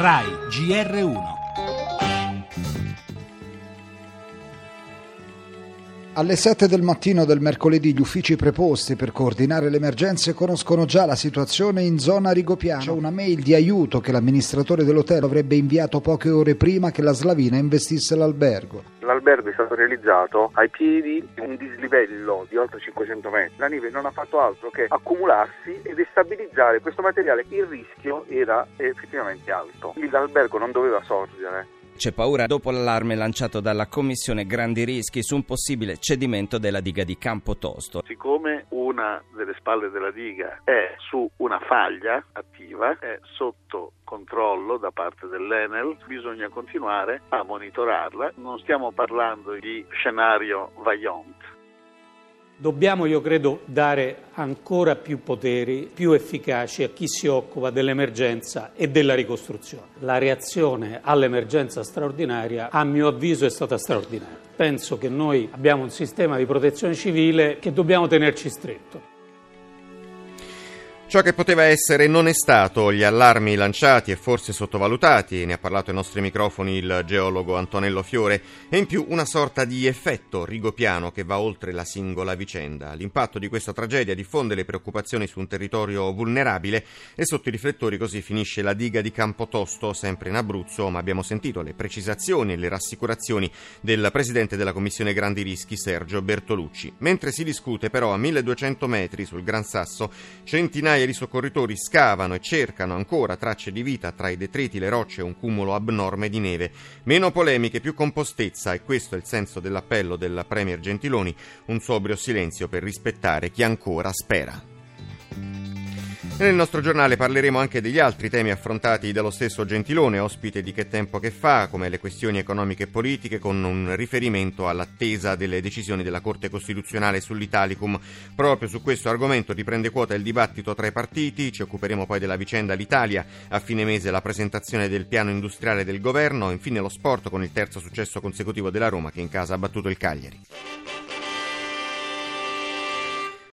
RAI GR1 Alle 7 del mattino del mercoledì gli uffici preposti per coordinare le emergenze conoscono già la situazione in zona Rigopiano. C'è una mail di aiuto che l'amministratore dell'hotel avrebbe inviato poche ore prima che la slavina investisse l'albergo. L'albergo è stato realizzato ai piedi di un dislivello di oltre 500 metri. La neve non ha fatto altro che accumularsi e destabilizzare questo materiale. Il rischio era effettivamente alto. L'albergo non doveva sorgere c'è paura dopo l'allarme lanciato dalla Commissione Grandi Rischi su un possibile cedimento della diga di Campotosto. Siccome una delle spalle della diga è su una faglia attiva, è sotto controllo da parte dell'Enel, bisogna continuare a monitorarla. Non stiamo parlando di scenario Vaillant, Dobbiamo, io credo, dare ancora più poteri, più efficaci a chi si occupa dell'emergenza e della ricostruzione. La reazione all'emergenza straordinaria, a mio avviso, è stata straordinaria. Penso che noi abbiamo un sistema di protezione civile che dobbiamo tenerci stretto. Ciò che poteva essere non è stato, gli allarmi lanciati e forse sottovalutati, ne ha parlato ai nostri microfoni il geologo Antonello Fiore, e in più una sorta di effetto rigopiano che va oltre la singola vicenda. L'impatto di questa tragedia diffonde le preoccupazioni su un territorio vulnerabile e sotto i riflettori così finisce la diga di Campotosto, sempre in Abruzzo, ma abbiamo sentito le precisazioni e le rassicurazioni del presidente della Commissione Grandi Rischi, Sergio Bertolucci. Mentre si discute però a 1200 metri sul Gran Sasso, centinaia migliaia di soccorritori scavano e cercano ancora tracce di vita tra i detriti, le rocce e un cumulo abnorme di neve. Meno polemiche, più compostezza e questo è il senso dell'appello del Premier Gentiloni, un sobrio silenzio per rispettare chi ancora spera. Nel nostro giornale parleremo anche degli altri temi affrontati dallo stesso Gentilone, ospite di Che tempo che fa, come le questioni economiche e politiche, con un riferimento all'attesa delle decisioni della Corte Costituzionale sull'Italicum. Proprio su questo argomento riprende quota il dibattito tra i partiti, ci occuperemo poi della vicenda l'Italia, a fine mese la presentazione del piano industriale del governo, infine lo sport con il terzo successo consecutivo della Roma che in casa ha battuto il Cagliari.